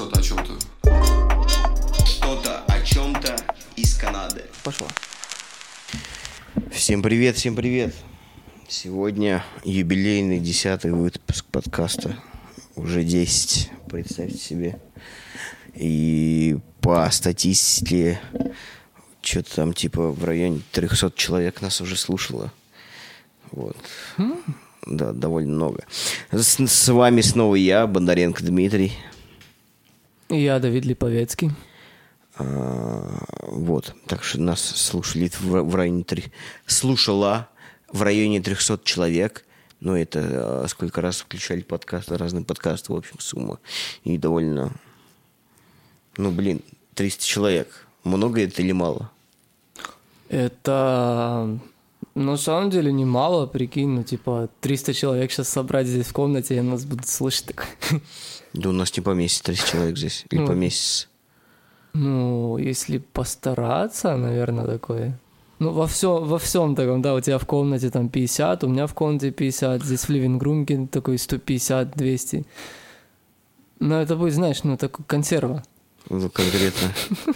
Что-то о чем-то. Что-то о чем-то из Канады. Пошла. Всем привет, всем привет. Сегодня юбилейный десятый выпуск подкаста. Уже 10, представьте себе. И по статистике, что-то там типа в районе 300 человек нас уже слушало. Вот. Да, довольно много. С, с вами снова я, Бондаренко Дмитрий. Я Давид Липовецкий. А, вот, так что нас слушали в, в районе три, слушала в районе 300 человек. Ну, это а, сколько раз включали подкасты, разные подкасты, в общем, сумма. И довольно... Ну, блин, 300 человек. Много это или мало? Это на самом деле немало, прикинь, ну типа 300 человек сейчас собрать здесь в комнате, и нас будут слышать так. Да у нас не поместится 300 человек здесь. Или Ну. поместится. Ну, если постараться, наверное, такое. Ну, во всем, во всем таком, да, у тебя в комнате там 50, у меня в комнате 50, здесь в ливинг-румке такой 150, 200. Но это будет, знаешь, ну, такой консерва. Ну, конкретно.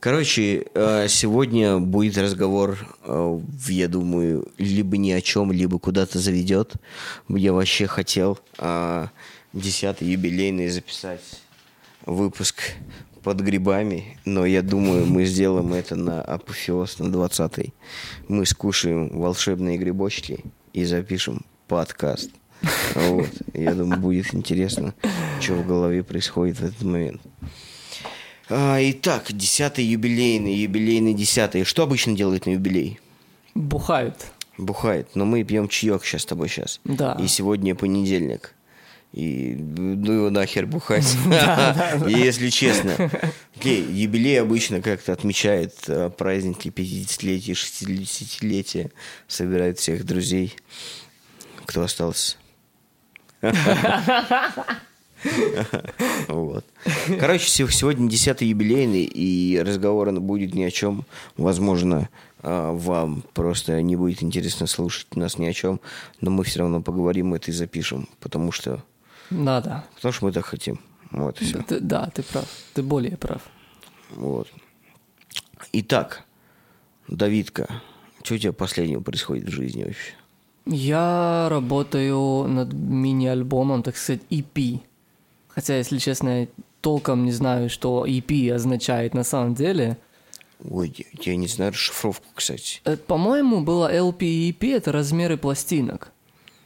Короче, э, сегодня будет разговор, э, я думаю, либо ни о чем, либо куда-то заведет. Я вообще хотел э, десятый юбилейный записать выпуск под грибами, но я думаю, мы сделаем это на апофеоз на 20-й. Мы скушаем волшебные грибочки и запишем подкаст. Вот. Я думаю, будет интересно, что в голове происходит в этот момент. А, итак, десятый юбилейный, юбилейный десятый. Что обычно делают на юбилей? Бухают. Бухает. Но мы пьем чаек сейчас с тобой сейчас. Да. И сегодня понедельник. И ну его нахер бухать. Если честно. Окей, юбилей обычно как-то отмечает э, праздники 50-летия, 60-летия. Собирает всех друзей. Кто остался? Вот. Короче, се- сегодня 10 юбилейный, и разговор будет ни о чем. Возможно, а, вам просто не будет интересно слушать нас ни о чем, но мы все равно поговорим это и запишем, потому что, Надо. потому что мы так хотим. Вот и все. Ты- да, ты прав. Ты более прав. Вот. Итак, Давидка, что у тебя последнего происходит в жизни вообще? Я работаю над мини-альбомом, так сказать, EP. Хотя, если честно, толком не знаю, что EP означает на самом деле. Ой, я, не знаю расшифровку, кстати. Э, По-моему, было LP и EP — это размеры пластинок.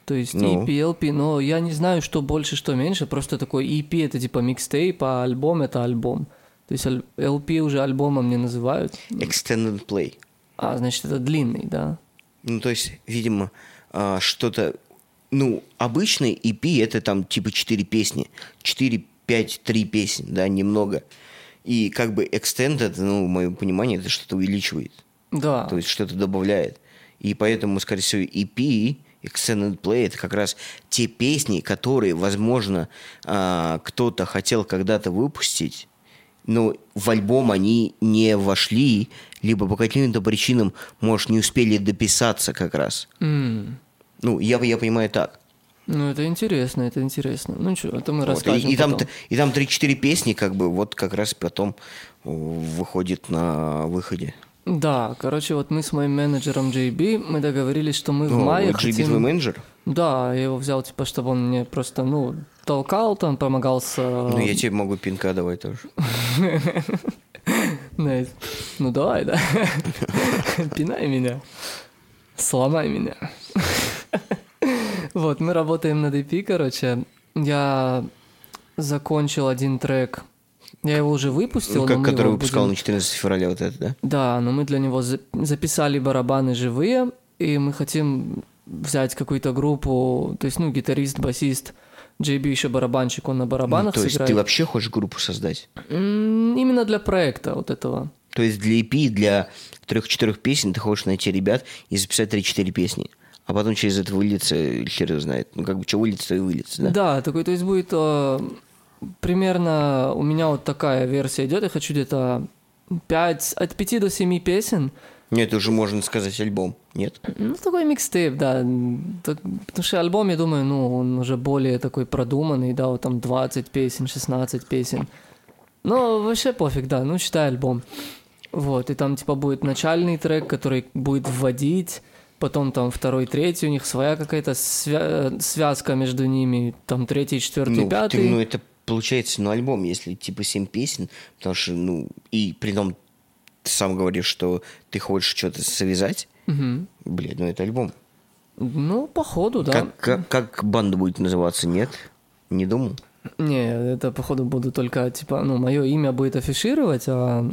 То есть Ну. EP, LP, но я не знаю, что больше, что меньше. Просто такой EP — это типа микстейп, а альбом — это альбом. То есть LP уже альбомом не называют. Extended Play. А, значит, это длинный, да? Ну, то есть, видимо, а, что-то... Ну, обычный EP это там типа 4 песни. 4, 5, 3 песни, да, немного. И как бы extended, ну, в моем понимании, это что-то увеличивает. Да. То есть что-то добавляет. И поэтому, скорее всего, EP, Extended Play, это как раз те песни, которые, возможно, а, кто-то хотел когда-то выпустить, но в альбом они не вошли, либо по каким-то причинам, может, не успели дописаться как раз. М. Ну, я, я понимаю так. Ну, это интересно, это интересно. Ну, что, это мы Вот. расскажем И, и там, потом. и там 3-4 песни, как бы, вот как раз потом э, выходит на выходе. Да, короче, вот мы с моим менеджером JB, мы договорились, что мы в Ну, мае вот JB хотим... твой менеджер? Да, я его взял, типа, чтобы он мне просто, ну, толкал там, помогал с... э, Ну, я тебе могу пинка давать тоже. Nice. Ну, давай, да. Пинай меня. Сломай меня. Вот, мы работаем над EP, короче. Я закончил один трек. Я его уже выпустил, Ну, как, который выпускал будем- на 14 февраля, вот это, да? Да, но мы для него за- записали барабаны живые, и мы хотим взять какую-то группу, то есть, ну, гитарист, басист, JB еще барабанщик, он на Ну, барабанах то есть сыграет. ты вообще хочешь группу создать? Именно для проекта вот этого. То есть для EP, для трех-четырех песен ты хочешь найти ребят и записать 3-4 песни. А потом через это выльется, хер его знает. Ну, как бы, что выльется, то и выльется, да? Да, такой, то есть будет э, примерно у меня вот такая версия идет. Я хочу где-то 5, от 5 до 7 песен. Нет, уже можно сказать альбом, нет? Ну, такой микстейп, да. Так- потому что альбом, я думаю, ну, он уже более такой продуманный, да, вот там 20 песен, 16 песен. Но вообще пофиг, да, ну, считай альбом. Вот, и там, типа, будет начальный трек, который будет вводить, потом там второй, третий, у них своя какая-то свя- связка между ними, там третий, четвертый, Ну, пятый. ты- ну, это получается, ну, альбом, если типа 7 песен, потому что, ну, и при том ты сам говоришь, что ты хочешь что-то связать, Мгм. блин, ну, это альбом. Ну, походу, да. Как, как, как банда будет называться, нет? Не думал? Не, это, походу, буду только, типа, ну, мое имя будет афишировать, а...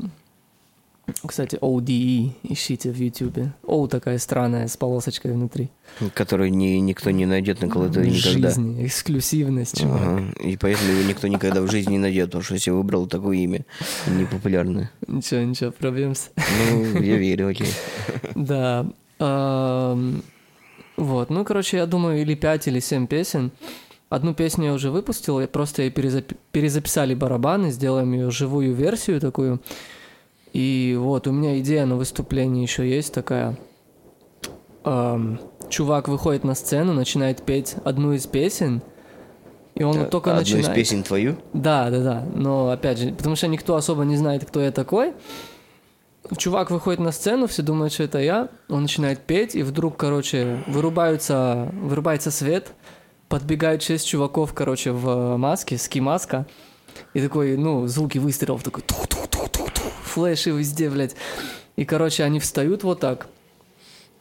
Кстати, ODE ищите в Ютубе. О такая странная, с полосочкой внутри. Который ни, никто не найдет на клавиатуре никогда. жизни, эксклюзивность, чувак. Ага. И поэтому его никто никогда в жизни не найдет, потому что если выбрал такое имя непопулярное. Ничего, ничего, пробьемся. Ну, я верю, окей. Да. Вот, ну, короче, я думаю, или 5, или 7 песен. Одну песню я уже выпустил, я просто перезаписали барабаны, сделаем ее живую версию такую. И вот, у меня идея на выступление еще есть такая. Ам, чувак выходит на сцену, начинает петь одну из песен, и он вот только Одну начинает... из песен твою? Да, да, да. Но опять же, потому что никто особо не знает, кто я такой. Чувак выходит на сцену, все думают, что это я. Он начинает петь, и вдруг, короче, вырубаются, вырубается свет. Подбегают шесть чуваков, короче, в маске, ски-маска. И такой, ну, звуки выстрелов, такой ту-ту-ту-ту-ту, флеши везде, блядь. И, короче, они встают вот так.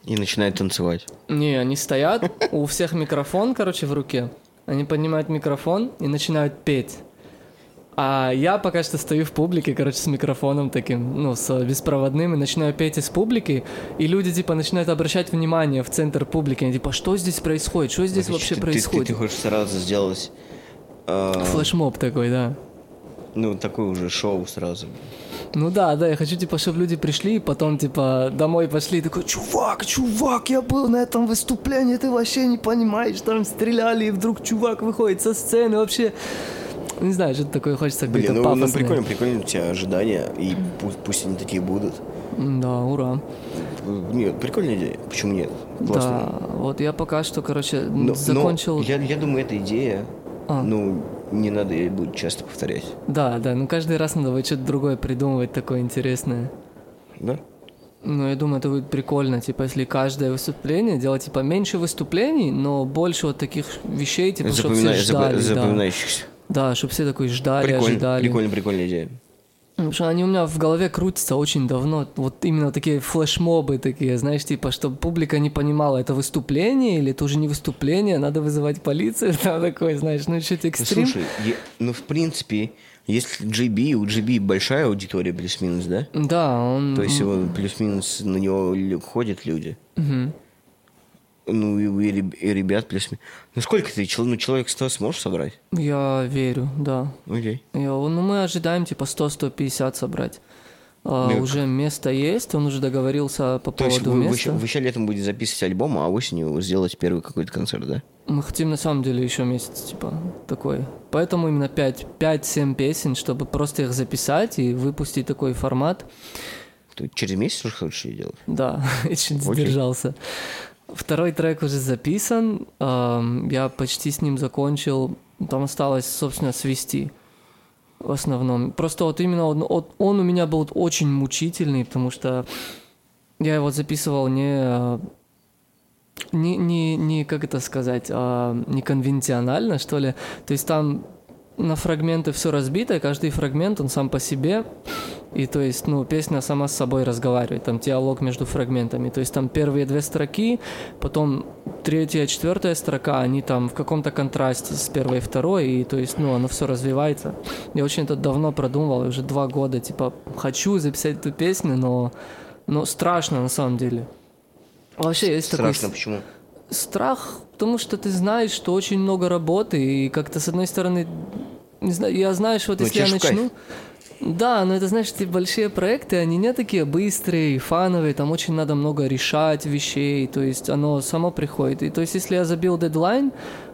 И начинает танцевать. Не, они стоят, у всех микрофон, короче, в руке. Они поднимают микрофон и начинают петь. А я пока что стою в публике, короче, с микрофоном таким, ну, с беспроводным, и начинаю петь из публики, и люди, типа, начинают обращать внимание в центр публики. Они, типа, что здесь происходит? Что здесь Значит, вообще ты- ты- происходит? Ты, ты хочешь сразу сделать, э, Флешмоб такой, да. ну, такое уже шоу сразу. Ну да, да, я хочу, типа, чтобы люди пришли, и потом, типа, домой пошли, и такой, чувак, чувак, я был на этом выступлении, ты вообще не понимаешь, там стреляли, и вдруг чувак выходит со сцены, вообще, не знаю, что-то такое хочется Блин, ну, ну пафосное. прикольно, прикольно у тебя ожидания, и пусть, пусть они такие будут. Да, ура. Нет, прикольная идея. Почему нет? Классно. Да, вот я пока что, короче, Но- но закончил... я, я думаю, эта идея, А. ну, не надо ее будет часто повторять. Да, да, ну каждый раз надо будет что-то другое придумывать такое интересное. Да? Ну, я думаю, это будет прикольно, типа, если каждое выступление делать, типа, меньше выступлений, но больше вот таких вещей, типа, чтобы все ждали. да. запоминающихся. Да, чтобы все такой ждали, Прикольно, ожидали. прикольно, прикольная идея. Потому что они у меня в голове крутятся очень давно. Вот именно такие флешмобы такие, знаешь, типа, чтобы публика не понимала, это выступление или это уже не выступление, надо вызывать полицию, там такой, знаешь, ну Ну, экстрим. слушай, я- ну, в принципе, если GB, у GB большая аудитория плюс-минус, да? Да, он... То есть его плюс-минус на него ходят люди. Мгм. Ну, и, и и ребят плюс-минус. Ну, сколько ты, ну, человек 100 сможешь собрать? Я верю, да. Окей. Я- ну, мы ожидаем, типа, 100-150 собрать. А, Ну, уже место есть, он уже договорился по То поводу вы, вы, места. ща- вы ща летом будете записывать альбом, а осенью сделать первый какой-то концерт, да? Мы хотим на самом деле еще месяц, типа, такой. Поэтому именно 5-7 песен, чтобы просто их записать и выпустить такой формат. Ты через месяц уже хочешь ее делать? Да, я чуть Окей. сдержался. Второй трек уже записан, ам, я почти с ним закончил. Там осталось, собственно, свести в основном. Просто вот именно он, он у меня был очень мучительный, потому что я его записывал не, а, не, не, не как это сказать, а, не конвенционально, что ли. То есть там на фрагменты все разбито, и каждый фрагмент, он сам по себе, и то есть, ну, песня сама с собой разговаривает, там диалог между фрагментами. То есть там первые две строки, потом третья, четвертая строка, они там в каком-то контрасте с первой и второй, и то есть, ну, оно все развивается. Я очень это давно продумывал, уже два года, типа, хочу записать эту песню, но, но страшно на самом деле. Вообще есть такой Страшно, почему? страх, потому что ты знаешь, что очень много работы, и как-то с одной стороны, не знаю, я знаю, что вот Ну, если я начну... Да, но это, знаешь, эти большие проекты, они не такие быстрые, фановые, там очень надо много решать вещей, то есть оно само приходит. И то есть если я забил дедлайн,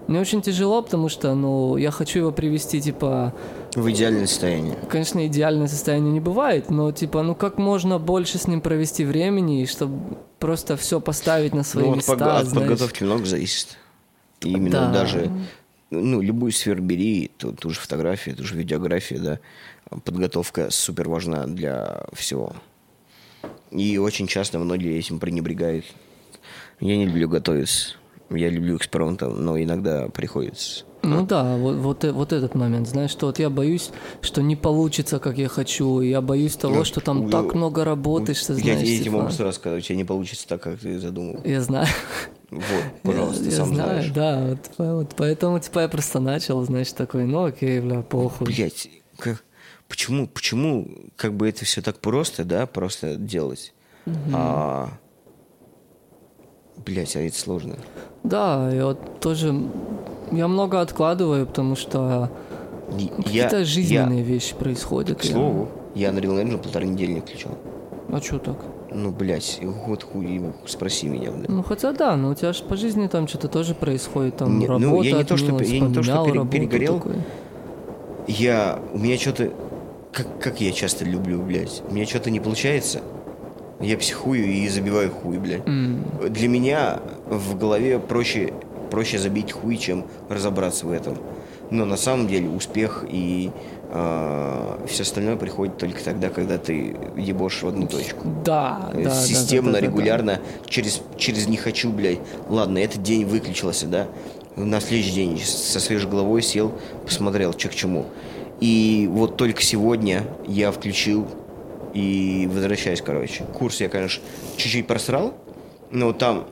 Мне очень тяжело, потому что, ну, я хочу его привести, типа, В идеальное состояние. конечно, идеальное состояние не бывает, но, типа, ну, как можно больше с ним провести времени, и чтобы просто все поставить на свои Ну, от, места, пог- от знаешь. подготовки много зависит. И Именно Да. даже, ну, любую сферу бери, ту, ту же фотографию, ту же видеографию, да, подготовка супер важна для всего. И очень часто многие этим пренебрегают. Я не люблю готовиться. Я люблю экспериментом, но иногда приходится. Ну да, вот, вот, э- вот этот момент, знаешь, что вот я боюсь, что не получится, как я хочу, я боюсь того, Ну, что там у- так много работаешь, что я, знаешь, я тебе типа, могу сразу сказать, у тебя не получится так, как ты задумал. Я знаю. Вот, пожалуйста, я, сам я знаю, знаешь. да, вот, вот поэтому, типа, я просто начал, знаешь, такой, ну окей, бля, похуй. Блять, как, почему, почему, как бы это все так просто, да, просто делать? А, блять, а это сложно. Да, я вот тоже, я много откладываю, потому что ну, какие-то я- жизненные вещи происходят. К я- слову, я Unreal Engine полторы недели не включал. А что так? Ну, блять, год хуй, спроси меня, блядь. Ну, хотя да, но у тебя же по жизни там что-то тоже происходит, там Не- ну, работа я не то, что- я не то, что пере- перегорел. такой. Я, у меня что-то, как, как я часто люблю, блядь, у меня что-то не получается, я психую и забиваю хуй, блядь. М, Для меня в голове проще, проще забить хуй, чем разобраться в этом. Но на самом деле успех и все остальное приходит только тогда, когда ты ебошь в одну точку. Да, да, да, Системно, да, да, да, да. регулярно, через, через не хочу, блядь. Ладно, этот день выключился, да. На следующий день со свежей головой сел, посмотрел, что к чему. И вот только сегодня я включил и возвращаюсь, короче. Курс я, конечно, чуть-чуть просрал, но там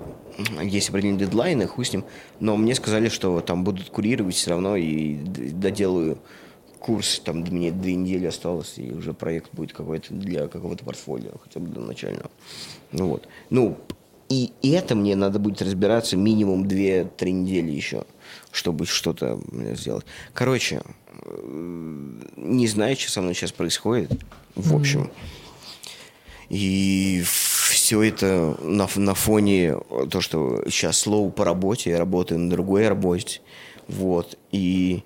есть определенные дедлайны, хуй с ним. Но мне сказали, что там будут курировать все равно и доделаю курс, там мне две недели осталось, и уже проект будет какой-то для какого-то портфолио, хотя бы для начального. Ну вот. Ну, и это мне надо будет разбираться минимум 2-3 недели еще, чтобы что-то сделать. Короче, э, не знаю, что со мной сейчас происходит, в общем. И все это на, на фоне то, что сейчас слоу по работе, я работаю на другой работе. Вот. И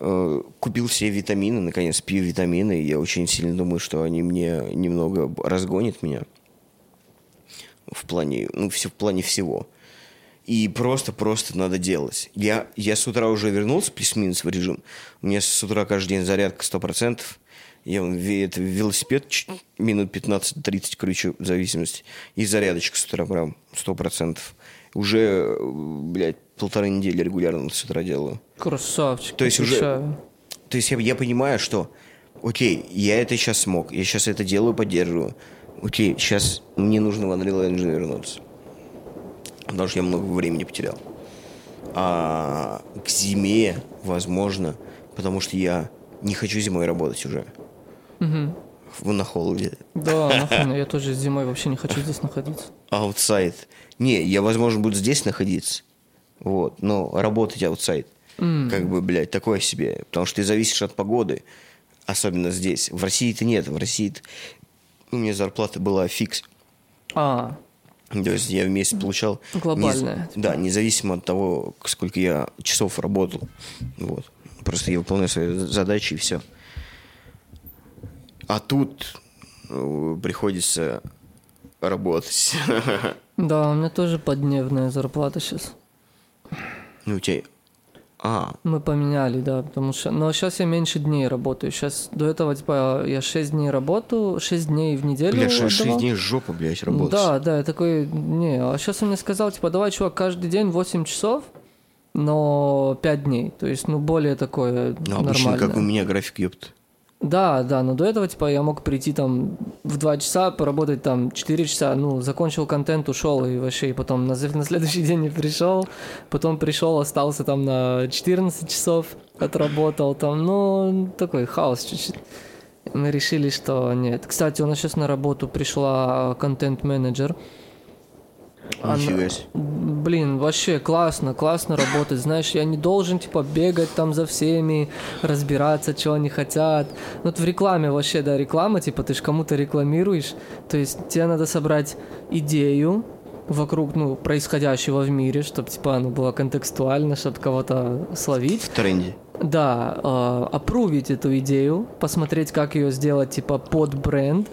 э, купил все витамины, наконец пью витамины. и Я очень сильно думаю, что они мне немного разгонят меня. В плане, ну, все в плане всего. И просто-просто надо делать. Я, я с утра уже вернулся плюс-минус в режим. У меня с утра каждый день зарядка 100%. Я это велосипед минут 15-30 кручу, в зависимости. И зарядочка с утра прям 100%. Уже, блядь, полторы недели регулярно с утра делаю. Красавчик. То есть уже- отвечаю. То есть я, я понимаю, что, окей, я это сейчас смог, я сейчас это делаю, поддерживаю. Окей, сейчас мне нужно в Unreal Engine вернуться. Потому что я много времени потерял. А к зиме, возможно, потому что я не хочу зимой работать уже. В- На холоде. Да, нахуй, я тоже зимой вообще не хочу здесь находиться. Outside. Не, я, возможно, буду здесь находиться. Вот, но работать outside. М. Как бы, блядь, такое себе. Потому что ты зависишь от погоды. Особенно здесь. В России-то нет. В России у меня зарплата была фикс. А, То есть я в месяц получал... Глобальная, нез- типа. Да, независимо от того, сколько я часов работал. Вот. Просто я выполняю свои задачи и все. А тут э, приходится работать. да, у меня тоже поддневная зарплата сейчас. Ну, у тебя... А, Мы поменяли, да, потому что... Но сейчас я меньше дней работаю. Сейчас до этого, типа, я 6 дней работаю, 6 дней в неделю бля, 6 отдавал. дней жопа, блядь, работать. Да, да, я такой, не, а сейчас он мне сказал, типа, давай, чувак, каждый день 8 часов, но 5 дней. То есть, ну, более такое Ну, обычно, нормально. как у меня график, ёпт. Да, да, но до этого, типа, я мог прийти там в 2 часа, поработать там 4 часа, ну, закончил контент, ушел, и вообще, и потом на, на следующий день не пришел, потом пришел, остался там на 14 часов, отработал там, ну, такой хаос чуть-чуть. Мы решили, что нет. Кстати, у нас сейчас на работу пришла контент-менеджер. Нифига себе. Блин, вообще классно, классно работать. Знаешь, я не должен, типа, бегать там за всеми, разбираться, чего они хотят. Ну, Вот в рекламе вообще, да, реклама, типа, ты же кому-то рекламируешь. То есть тебе надо собрать идею, вокруг, ну, происходящего в мире, чтобы, типа, оно было контекстуально, чтобы кого-то словить. В тренде. Да, э, опрувить эту идею, посмотреть, как ее сделать, типа, под бренд,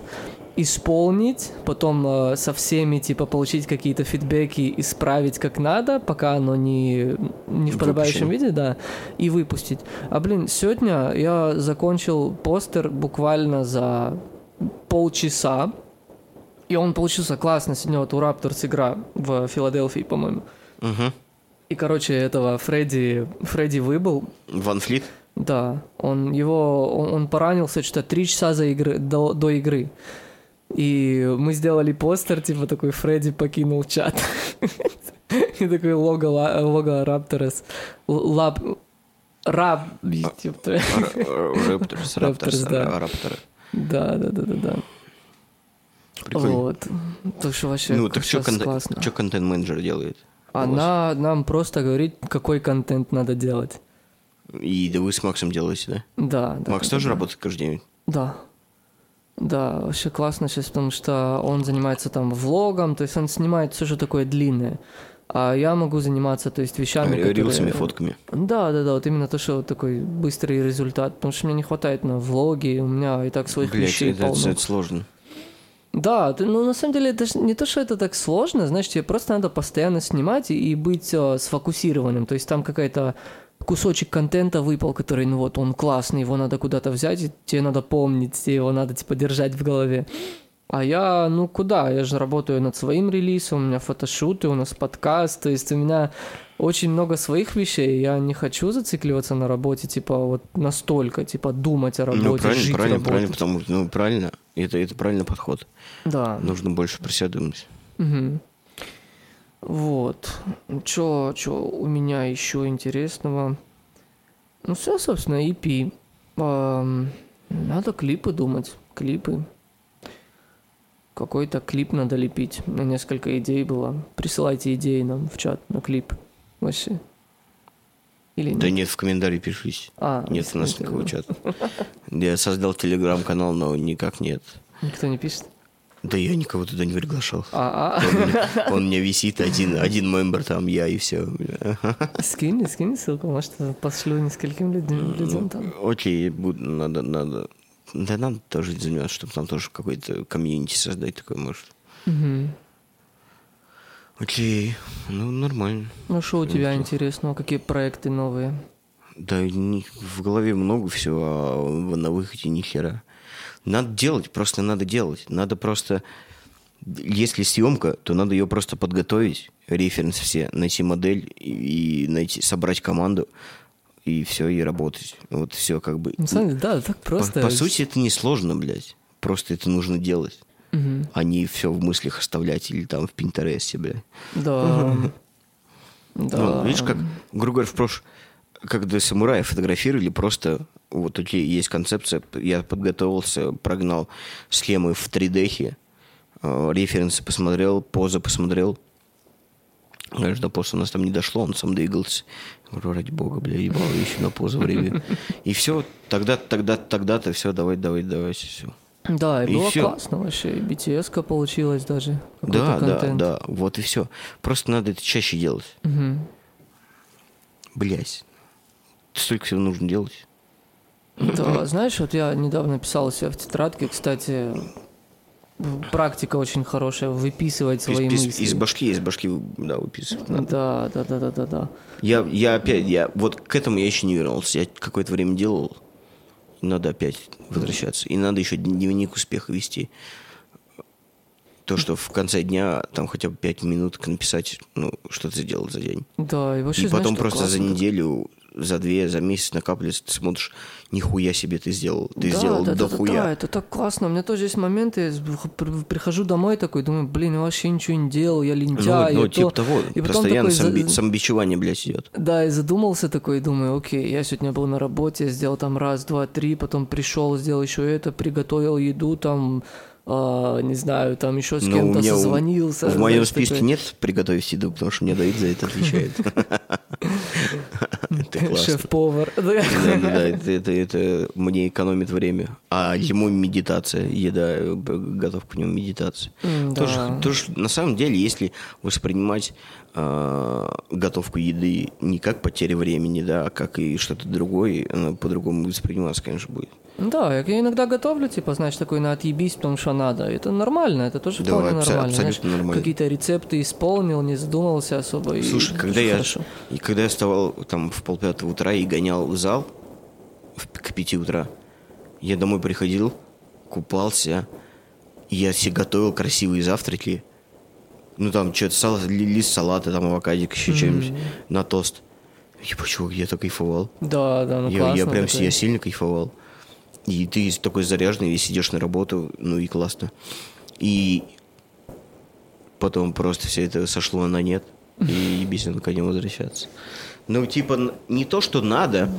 исполнить, потом э, со всеми, типа, получить какие-то фидбэки, исправить как надо, пока оно не, не в подобающем виде, да, и выпустить. А, блин, сегодня я закончил постер буквально за полчаса, и он получился классно. Сегодня вот у Raptors игра в Филадельфии, по-моему. Угу. И, короче, этого Фредди, Фредди выбыл, Ван Флит. да, он его, он, он поранился что-то три часа за игры, до, до игры. И мы сделали постер, типа такой Фредди покинул чат. И такой лого, лого. Л- Лап... Рап... типа, Рапторс. Raptors, да. Рапторы. Да, да, да, да, да. Прикольно. Вот. Так что вообще Ну, так что щас классно. контент-менеджер делает? Она нам просто говорит, какой контент надо делать. И да вы с Максом делаете, да? Да, да. Макс да, тоже да. работает каждый день? Да. Да, вообще классно сейчас, потому что он занимается там влогом, то есть он снимает все, что такое длинное. А я могу заниматься, то есть вещами, которые... Рилсами, фотками. Да, да, да, вот именно то, что вот такой быстрый результат, потому что мне не хватает на влоги, у меня и так своих Блять, вещей это, полно. это- это сложно. Да, ну на самом деле это не то, что это так сложно, знаешь, тебе просто надо постоянно снимать и, и быть э, сфокусированным. То есть там какая-то кусочек контента выпал, который, ну вот, он классный, его надо куда-то взять, и тебе надо помнить, тебе его надо, типа, держать в голове. А я, ну куда, я же работаю над своим релизом, у меня фотошуты, у нас подкаст, то есть у меня очень много своих вещей, я не хочу зацикливаться на работе, типа, вот настолько, типа, думать о работе, ну, правильно, жить правильно, работать. правильно, потому что, ну, правильно, это, это правильный подход. Да. Нужно больше про себя думать. Мгм. Вот. Чё, чё у меня еще интересного? Ну, все, собственно, EP. Ам, надо клипы думать. Клипы. Какой-то клип надо лепить. У меня несколько идей было. Присылайте идеи нам в чат на клип. Вообще. Или нет? Да нет, в комментарии пишись. А, Нет у нас никакого чата. Я создал телеграм-канал, но никак нет. Никто не пишет? Да я никого туда не приглашал. А, Он, у меня- он у меня висит один, один мембер там, я и все. а. Скинь, скинь ссылку. Может, пошлю нескольким людям, людям там. Окей, буд- надо, надо. Да надо тоже заниматься, чтобы там тоже какой-то комьюнити создать такой, может. Мгм. Окей, ну нормально. Ну, что у тебя интересного? Какие проекты новые? Да в голове много всего, а на выходе ни хера. Надо делать, просто надо делать. Надо просто... Если съемка, то надо ее просто подготовить, референс все, найти модель и, и найти, собрать команду, и все, и работать. Вот все как бы. На самом деле, да, так По- просто. По, сути, это не сложно, блядь. Просто это нужно делать. Мгм. А не все в мыслях оставлять или там в Пинтересте, блядь. Да. Да. Ну, видишь, как, грубо говоря, в прошлом, когда самурая фотографировали, просто вот окей, есть концепция, я подготовился, прогнал схемы в 3D, э, референсы посмотрел, позы посмотрел. До позы у нас там не дошло, он сам двигался. Я Говорю, ради бога, бля, ебал, еще на позу время. И все, тогда, тогда, тогда-то все, давай, давай, давай, все. Да, и и было всё. классно вообще. BTS-ка получилась даже. Да, какой-то да, контент. да, вот и все. Просто надо это чаще делать. Мгм. Блять. Столько всего нужно делать. Да, знаешь, вот я недавно писал у себя в тетрадке, кстати, практика очень хорошая, выписывать свои из- мысли. из башки, из башки, да, выписывать надо. Да, да, да, да, да, да. Я, я опять, я вот к этому я еще не вернулся. Я какое-то время делал. Надо опять возвращаться. И надо еще дневник успеха вести. То, что в конце дня там хотя бы 5 минут написать, ну, что ты сделал за день. Да, и вообще, и потом знаешь, просто за неделю, за две, за месяц накапливается, ты смотришь, нихуя себе ты сделал. Ты да, сделал да, да, да, дохуя. да, это так классно. У меня тоже есть моменты, я при- прихожу домой такой, думаю, блин, я вообще ничего не делал, я Ну, лентяй. ну, я типа то». того, И постоянно такой самби- самобичевание, блядь, идет. Да, и задумался такой, думаю, окей, я сегодня был на работе, сделал там раз, два, три, потом пришел, сделал еще это, приготовил еду, там, а, не знаю, там еще с Ну, кем-то меня у- созвонился. В моем списке такой. нет приготовить еду, потому что мне Давид за это отвечает. Это классно. Шеф-повар. Да, да, да, это, это, это мне экономит время. А ему медитация, еда, э, готовка к нему медитация. М, Тоже, тоже, на самом деле, если воспринимать э, готовку еды не как потеря времени, да, а как и что-то другое, она по-другому восприниматься, конечно, будет. Да, я иногда готовлю, типа, знаешь, такой на отъебись, потому что надо. Это нормально, это тоже Да, вполне абсо- нормально. абсолютно знаешь. нормально. Какие-то рецепты исполнил, не задумывался особо. и Слушай, когда очень я, хорошо. и когда я вставал там в полпятого утра и гонял в зал в- к пяти утра, я домой приходил, купался, и я себе готовил красивые завтраки. Ну, там, что-то, сал, ли- лист салата, там, авокадик, еще что-нибудь на тост. Ебать, чувак, я так кайфовал. Да, да, ну я, классно. я прям такое. я сильно кайфовал. И ты такой заряженный, и сидишь на работу, ну и классно. И потом просто все это сошло на нет, и бесен к нему возвращаться. Ну, типа, не то, что надо.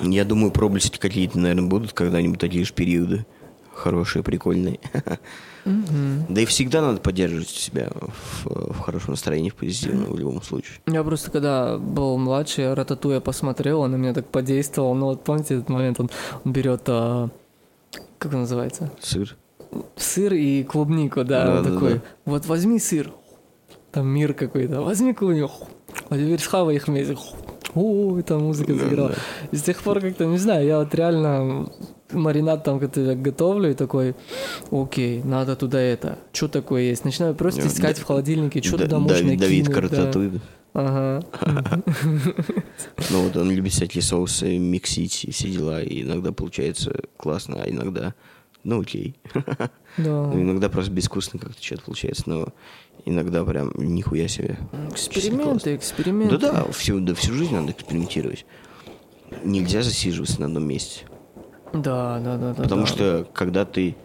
Я думаю, проблески какие-то, наверное, будут когда-нибудь такие же периоды. Хорошие, прикольные. Да и всегда надо поддерживать себя в, в хорошем настроении, в позитивном в любом случае. Я просто когда был младше, я Рататуя посмотрел, он на меня так подействовал. Ну вот помните этот момент, он, он берет, а, как он называется? Сыр. Сыр и клубнику, да, Да, он да, такой, да. вот возьми сыр, там мир какой-то, возьми клубнику, а теперь схавай их вместе. О, и там музыка Да, заиграла. да. И с тех пор как-то, не знаю, я вот реально маринад там готовлю и такой, окей, надо туда это, что такое есть. Начинаю просто искать в холодильнике, что Да- туда можно Давид. Картатуй. Ага. Ну вот он любит всякие соусы миксить и все дела, и иногда получается классно, а иногда, ну окей. Да. Ну, иногда просто безвкусно как-то что-то получается, но иногда прям нихуя себе. Эксперименты, эксперименты. Да-да, всю, да, всю жизнь надо экспериментировать. Нельзя засиживаться на одном месте. Да, да, да, да. Потому да. что когда ты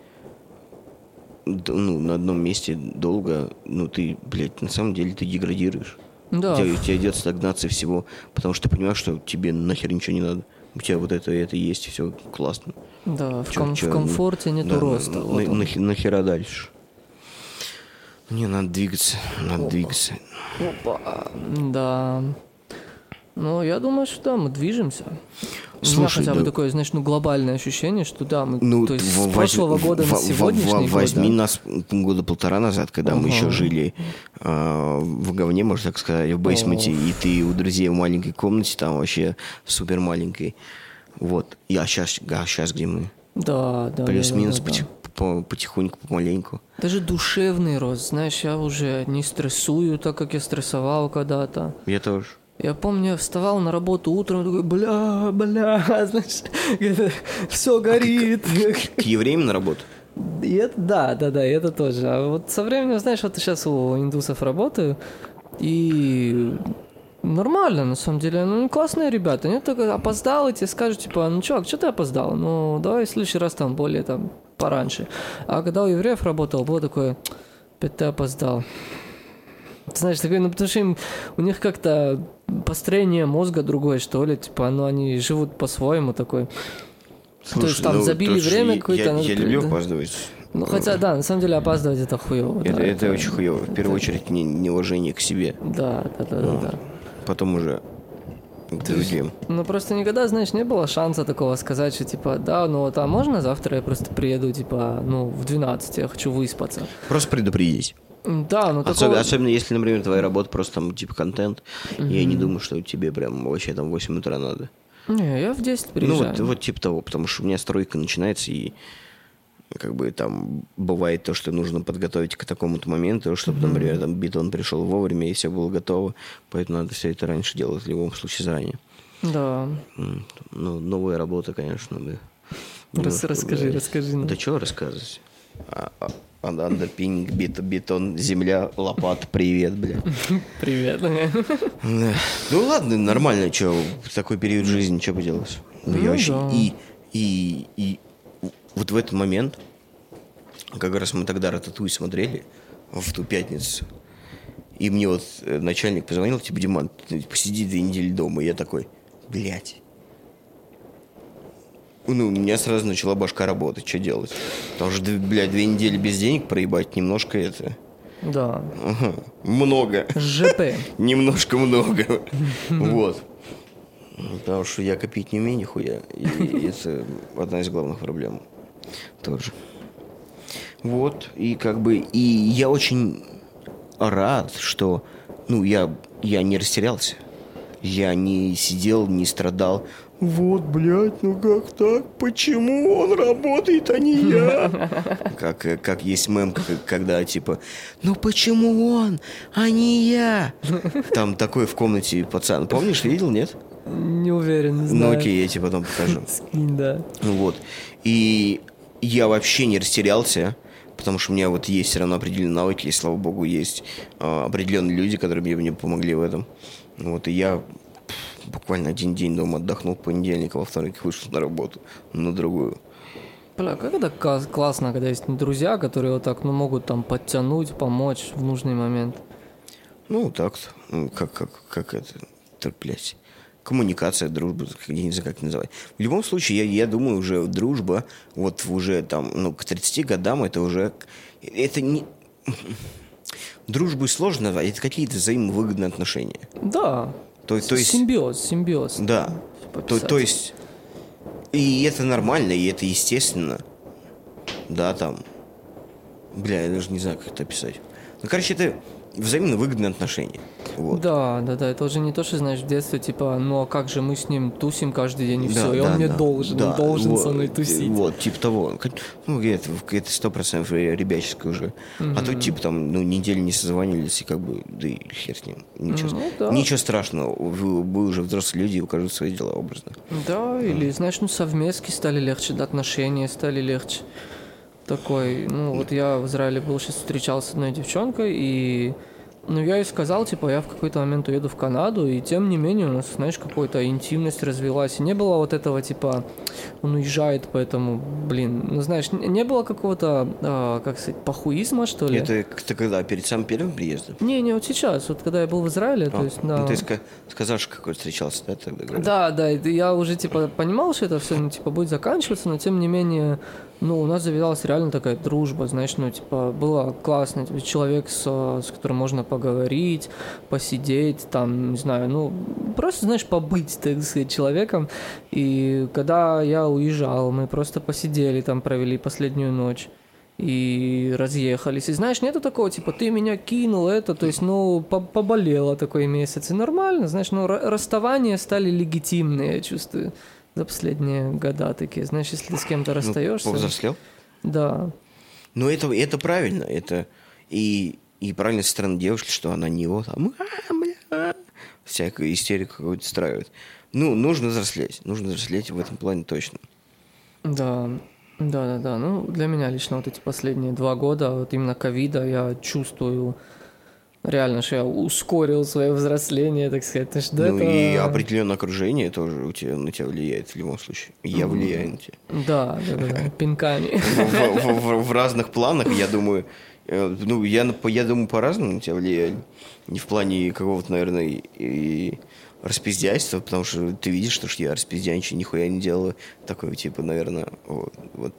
ну, на одном месте долго, ну ты, блядь, на самом деле ты деградируешь. Да, У, тебя, у тебя идет стагнация всего, потому что ты понимаешь, что тебе нахер ничего не надо. У тебя вот это и это есть, все классно. да, в, Чё- ком- чё, в комфорте нету да, роста. на- вот он. нахе- нахера дальше? Мне надо двигаться, надо двигаться. Опа, да. Ну, я думаю, что да, мы движемся. У меня Слушай, хотя бы да- такое, знаешь, ну, глобальное ощущение, что да, мы, Ну, то есть в- с прошлого года в- на в- сегодняшний в- год, Возьми да. нас года полтора назад, когда мы Ага. еще жили а, в говне, можно так сказать, в бейсменте, и ты у друзей в маленькой комнате, там вообще супер маленькой. Вот. И, а сейчас, а сейчас где мы? Да, да. Плюс-минус да, да, да. по- потихоньку, помаленьку. Даже душевный рост, знаешь, я уже не стрессую так, как я стрессовал когда-то. Я тоже. Я помню, я вставал на работу утром, такой, бля, бля, знаешь, все горит. К евреям на работу? И это, да, да, да, это тоже. А вот со временем, знаешь, вот сейчас у индусов работаю, и нормально, на самом деле. Ну, они классные ребята. Они только опоздал, и тебе скажут, типа, ну, чувак, что ты опоздал? Ну, давай в следующий раз там более там пораньше. А когда у евреев работал, было такое, опять ты опоздал. Ты знаешь, такой, ну, потому что им, у них как-то построение мозга другое, что ли, типа, ну, они живут по-своему такой. То есть там ну, забили время какое-то, Я, ну, я ты- люблю да. опаздывать. Ну, хотя, да, на самом деле опаздывать это хуево. Это, да, это очень хуево. В первую очередь не, неуважение к себе. Да, да, да, да, да. Потом уже другим. Ну, просто никогда, знаешь, не было шанса такого сказать, что, типа, да, ну, вот, а можно завтра я просто приеду, типа, ну, в 12, я хочу выспаться. Просто предупредить. Да, ну, Особенно, такого... особенно если, например, твоя работа просто там типа контент. Я не думаю, что тебе прям вообще там в 8 утра надо. Не, я в 10 Ну приезжаю. вот, вот типа того, потому что у меня стройка начинается и как бы там бывает то, что нужно подготовить к такому-то моменту, чтобы, например, там бетон пришел вовремя и все было готово, поэтому надо все это раньше делать в любом случае заранее. Да. Ну, новая работа, конечно, да. Рас- расскажи, пугает. расскажи нам. Да что рассказывать? А, а, Андерпинг, бет- бетон, земля, лопата, привет, бля. Привет. Да. Ну ладно, нормально, что в такой период жизни, что поделать. Ну, я Ну вообще... да. И, и, и вот в этот момент, как раз мы тогда «Рататуй» смотрели в ту пятницу, и мне вот э, начальник позвонил, типа, Диман, посиди две недели дома. И я такой, блядь. Ну, у меня сразу начала башка работать, что делать? Потому что, блядь, две недели без денег проебать немножко это... Да. Ага, много. ЖП. Немножко много. Вот. Потому что я копить не умею нихуя. И это одна из главных проблем тоже. Вот, и как бы, и я очень рад, что, ну, я, я не растерялся. Я не сидел, не страдал. Вот, блядь, ну как так? Почему он работает, а не я? Как, э, как есть мем, когда типа, ну почему он, а не я? Там такой в комнате пацан. Помнишь, видел, нет? Не уверен, не Ну знаю. окей, я тебе потом покажу. Скинь, да. Ну Вот. И я вообще не растерялся, потому что у меня вот есть все равно определенные навыки, и, слава богу, есть а, определенные люди, которые мне, мне помогли в этом. Вот, и я буквально один день дома отдохнул, понедельник, а во вторник вышел на работу, на другую. Бля, как это классно, когда есть друзья, которые вот так, ну, могут там подтянуть, помочь в нужный момент. Ну, так-то. Ну, как, как, как это, так, блядь. Коммуникация, дружба, я не знаю, как это называть. В любом случае, я, я думаю, уже дружба, вот уже там, ну, к 30 годам это уже... Это не... Дружбой сложно назвать, это какие-то взаимовыгодные отношения. Да. То, то есть... Симбиоз, симбиоз. Да. То, Пописать. то есть... И это нормально, и это естественно. Да, там... Бля, я даже не знаю, как это описать. Ну, короче, это взаимно выгодные отношения. Вот. Да, да, да, это уже не то, что знаешь в детстве, типа, ну а как же мы с ним тусим каждый день и Да, все, и он да, мне да. должен, Да, он должен вот, со мной тусить. Вот, типа того. Ну, это это сто процентов ребяческое уже. А тут, типа, там, ну, неделю не созванивались, и как бы, да и хер с ним. Ничего, Ну, да. ничего страшного. Вы, вы уже взрослые люди, и у каждого свои дела образно. Да, или, знаешь, ну совместки стали легче, да, отношения стали легче. Такой, ну вот я в Израиле был, сейчас встречался с одной девчонкой, и ну, я ей сказал, типа, я в какой-то момент уеду в Канаду, и тем не менее у нас, знаешь, какая-то интимность развилась. И не было вот этого, типа, он уезжает, поэтому, блин, ну, знаешь, не было какого-то, а, как сказать, пахуизма, что ли? Это ты когда? Перед самым первым приездом? Не, не, вот сейчас, вот когда я был в Израиле, то А, есть, да. Ну, ты ска- сказал, что какой встречался, да, тогда? Да, да, я уже типа понимал, что это все, ну, типа, будет заканчиваться, но тем не менее, ну, у нас завязалась реально такая дружба, знаешь, ну, типа, было классно, типа, человек, с, с которым можно поговорить, посидеть, там, не знаю, ну, просто, знаешь, побыть, так сказать, человеком. И когда я уезжал, мы просто посидели, там, провели последнюю ночь и разъехались. И знаешь, нету такого, типа, ты меня кинул, это, то есть, ну, по- поболело такой месяц. И нормально, знаешь, ну, ра- расставания стали легитимные, я чувствую, за последние года такие. Знаешь, если ты с кем-то Ну, расстаешься... повзрослел? да. Ну, это, это правильно. Это и, и правильно со стороны девушки, что она не его там, «А, бля», всякую истерику какую-то устраивает. Ну, нужно взрослеть. Нужно взрослеть в этом плане точно. Да, да, да, да. Ну, для меня лично вот эти последние два года, вот именно ковида, я чувствую реально, что я ускорил свое взросление, так сказать. Потому что до ну, этого- и определенное окружение тоже у тебя, на тебя влияет в любом случае. Я влияю на тебя. Да, да, да, да, пинками. В, разных планах, я думаю, э, ну, я, я думаю, по-разному на тебя влияю. Не в плане какого-то, наверное, и, распиздяйства, потому что ты видишь, что я распиздяничаю, нихуя не делаю. Такой, типа, наверное, вот, вот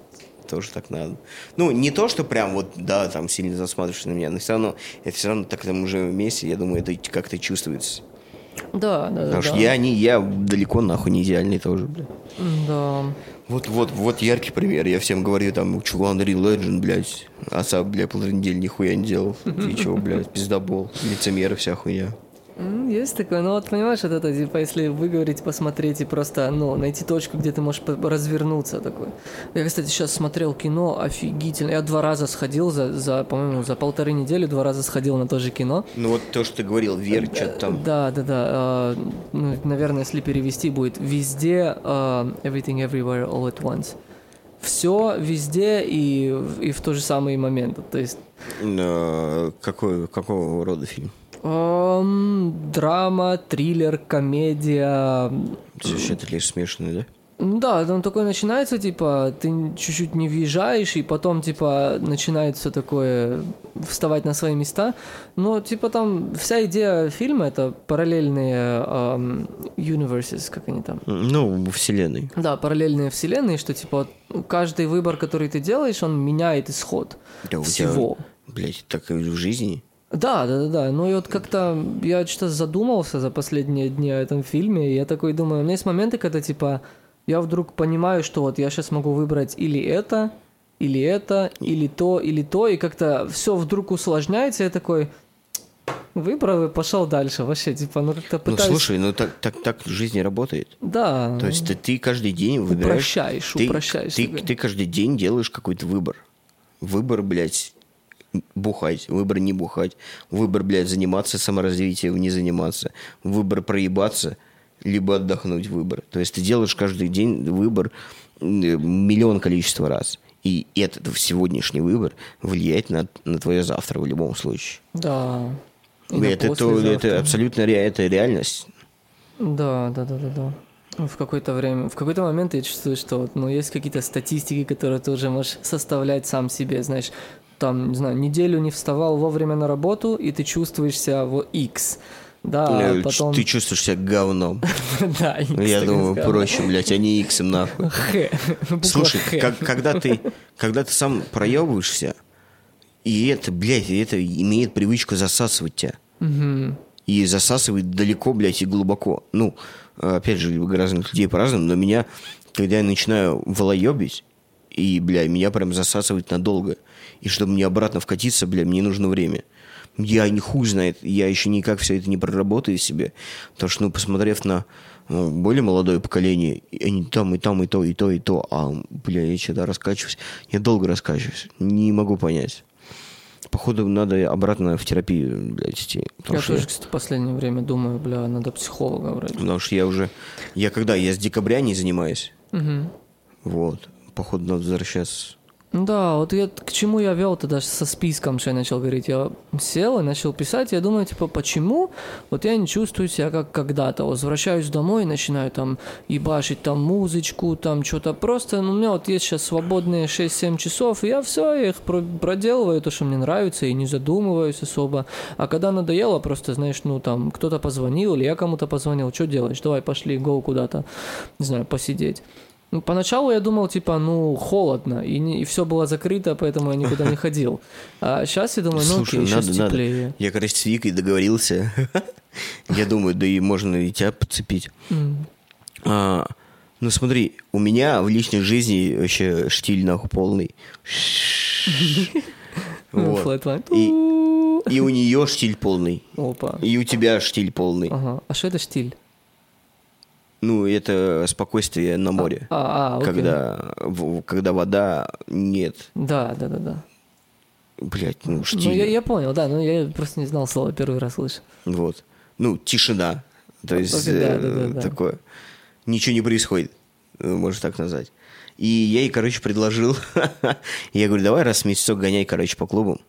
тоже так надо. Ну, не то, что прям вот, да, там сильно засматриваешься на меня, но все равно, это все равно так там уже вместе, я думаю, это как-то чувствуется. Да, да, да. Потому что да. я не, я далеко нахуй не идеальный тоже, бля. Да. Вот, вот, вот яркий пример. Я всем говорю, там, чувак, Unreal Legend, блядь. А сам, бля, полторы недели нихуя не делал. Ты чего, блядь, пиздобол. Лицемеры вся хуйня. Есть такое, ну вот понимаешь, вот это, типа, если выговорить, посмотреть и просто, ну, найти точку, где ты можешь развернуться такой. Я, кстати, сейчас смотрел кино, офигительно. Я два раза сходил за, за по-моему, за полторы недели, два раза сходил на то же кино. Ну вот то, что ты говорил, Вер, что-то там. Да, да, да. а, ну, наверное, если перевести, будет везде а, everything everywhere all at once. Все везде и, в- и в тот же самый момент. То есть Э, Какой, какого рода фильм? Ам, драма, триллер, комедия. Все это лишь смешанное, да? Да, там такое начинается, типа, ты чуть-чуть не въезжаешь, и потом, типа, начинает все такое вставать на свои места. Но, типа, там вся идея фильма — это параллельные ам, universes, как они там? Ну, во вселенной. Да, параллельные вселенные, что, типа, каждый выбор, который ты делаешь, он меняет исход Да, тебя, всего. блядь, так и в жизни. Да, да, да, да. Ну и вот как-то я что-то задумался за последние дни о этом фильме, и я такой думаю, у меня есть моменты, когда типа я вдруг понимаю, что вот я сейчас могу выбрать или это, или это, или то, или то, и как-то все вдруг усложняется, я такой выбрал и пошел дальше. Вообще, типа, ну как-то Ну, пытаюсь... слушай, ну так, так, так в жизни работает. да. То есть ты, ты каждый день выбираешь... Упрощаешь, ты, упрощаешь Ты, себе. ты каждый день делаешь какой-то выбор. Выбор, блядь, бухать, выбор не бухать, выбор, блядь, заниматься саморазвитием, не заниматься, выбор проебаться, либо отдохнуть выбор. То есть ты делаешь каждый день выбор миллион количества раз. И этот сегодняшний выбор влияет на, на твое завтра в любом случае. Да. И Это, то, это абсолютно ре- это реальность. Да, да, да, да, да. В какое-то время, в какой-то момент я чувствую, что ну, есть какие-то статистики, которые ты уже можешь составлять сам себе, знаешь, там, не знаю, неделю не вставал вовремя на работу, и ты чувствуешь себя в X, да, Э, а потом... Ты чувствуешь себя говном. Да, X, Ну, Я думаю, проще, блядь, а не иксом нахуй. Х. Буква Слушай, как- когда ты, когда ты сам проебываешься, и это, блядь, это имеет привычку засасывать тебя. И засасывает далеко, блядь, и глубоко. Ну, опять же, разных людей по-разному, но меня, когда я начинаю волоебить, и, бля, меня прям засасывает надолго. И чтобы мне обратно вкатиться, бля, мне нужно время. Я не хуй знает, я еще никак все это не проработаю себе. Потому что, ну, посмотрев на ну, более молодое поколение, и они там, и там, и то, и то, и то, а, бля, я что-то раскачиваюсь. Я долго раскачиваюсь. Не могу понять. Походу, надо обратно в терапию, блядь, идти. Я что тоже, кстати, в последнее время думаю, бля, надо психолога брать. Потому что я уже... Я когда? Я с декабря не занимаюсь. Мгм. Вот. Походу, надо возвращаться. Да, вот я к чему я вел тогда со списком, что я начал говорить. Я сел и начал писать, я думаю, типа, почему вот я не чувствую себя как когда-то. Возвращаюсь домой, начинаю там ебашить там музычку, там что-то просто. Ну, у меня вот есть сейчас свободные 6-7 часов, и я все, я их про- проделываю, то, что мне нравится, и не задумываюсь особо. А когда надоело, просто, знаешь, ну, там, кто-то позвонил, или я кому-то позвонил, что делаешь? Давай, пошли, гоу куда-то, не знаю, посидеть. Ну, поначалу я думал, типа, ну, холодно, и, не, и все было закрыто, поэтому я никуда не ходил. А сейчас я думаю, ну, Слушай, окей, сейчас надо, надо. теплее. Я, короче, с Викой договорился. Я думаю, да и можно и тебя подцепить. А, ну, смотри, у меня в личной жизни вообще штиль нахуй полный. Ну, Вот. И, и у нее штиль полный. Опа. И у тебя штиль полный. Ага. А что это штиль? Ну, это спокойствие на море. А, а, окей. когда, в- когда вода нет. Да, да, да, да. Блять, ну, Ну, штиль. я, я понял, да, но я просто не знал слова, первый раз слышу. Вот. Ну, тишина. То есть да, э, да, да, да. такое. Ничего не происходит, э, можно так назвать. И я ей, короче, предложил. я говорю, давай раз в месяцок гоняй, короче, по клубам.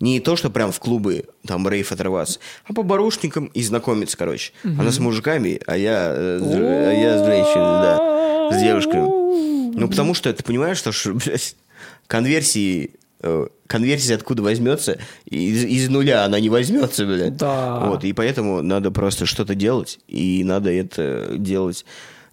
Не то, что прям в клубы, там, рейв отрываться, а по барушникам и знакомиться, короче. Она с мужиками, а я, э, а я с женщиной, да, с девушками. Ну, потому что ты понимаешь, что, блядь, конверсии, э, конверсия откуда возьмется, из, из нуля она не возьмется, блядь. Да. Вот, и поэтому надо просто что-то делать, и надо это делать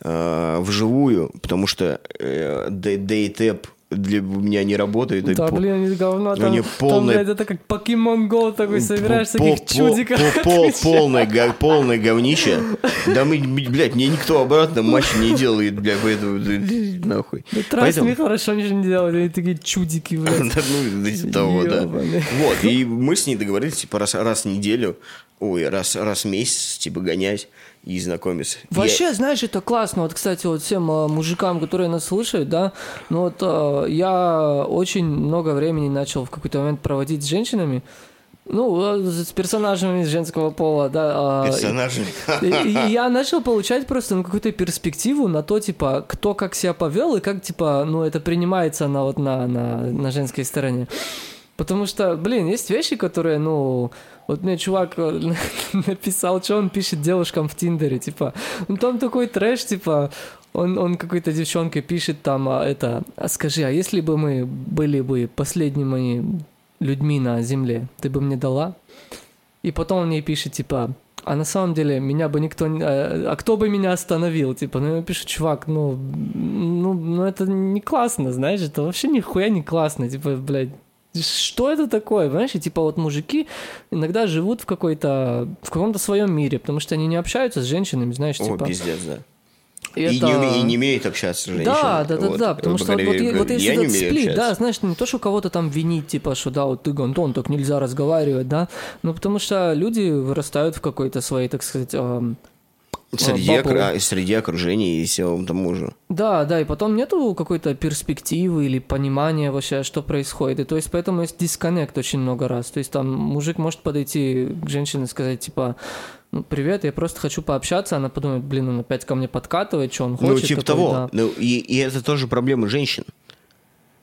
э, вживую, потому что э, д- дейтэп для меня не работает. Да, по- блин, говно. Там, полное- блядь, это как Покемон Go такой, собираешь по- таких по- чудиков. по- пол- полное, полное говнище. Да мы, блядь, мне никто обратно матч не делает, блядь, поэтому нахуй. Да трасс мне хорошо ничего не делают, они такие чудики, блядь. Ну, из того, да. Вот, и мы с ней договорились, типа, раз, в неделю, ой, раз в месяц, типа, гонять и знакомиться. Вообще, знаешь, это классно. Вот, кстати, вот всем э, мужикам, которые нас слушают, да, ну вот э, я очень много времени начал в какой-то момент проводить с женщинами, ну, э, с персонажами из женского пола, да. Я, э, персонажи. И, и я начал получать просто ну, какую-то перспективу на то, типа, кто как себя повел и как, типа, ну, это принимается на вот на, на, на женской стороне. Потому что, блин, есть вещи, которые, ну, вот мне чувак э, написал, что он пишет девушкам в Тиндере, типа, ну там такой трэш, типа, он, он какой-то девчонке пишет там, а, это, а скажи, а если бы мы были бы последними людьми на Земле, ты бы мне дала? И потом он мне пишет, типа, а на самом деле меня бы никто. А а кто бы меня остановил? Типа, ну я пишу, чувак, ну, ну, ну это не классно, знаешь, это вообще нихуя не классно. Типа, блядь, что это такое, понимаешь? И типа вот мужики иногда живут в какой-то, в каком-то своем мире, потому что они не общаются с женщинами, знаешь, О, типа... пиздец, да. И, И, это- не, уме- и не умеет общаться с женщиной. Да, да, да, Вот. да, потому По что вот, вот, мере, вот если я этот сплит, да, общаться. знаешь, не то, что кого-то там винить, типа, что да, вот ты гандон, так нельзя разговаривать, да, но потому что люди вырастают в какой-то своей, так сказать, Среди, окра- среди окружения и всего тому же. Да, да, и потом нету какой-то перспективы или понимания вообще, что происходит. И то есть поэтому есть дисконнект очень много раз. То есть там мужик может подойти к женщине и сказать, типа, ну, привет, я просто хочу пообщаться. Она подумает, блин, он опять ко мне подкатывает, что он хочет. ну, типа такой, того. да. Ну, и, и это тоже проблема женщин.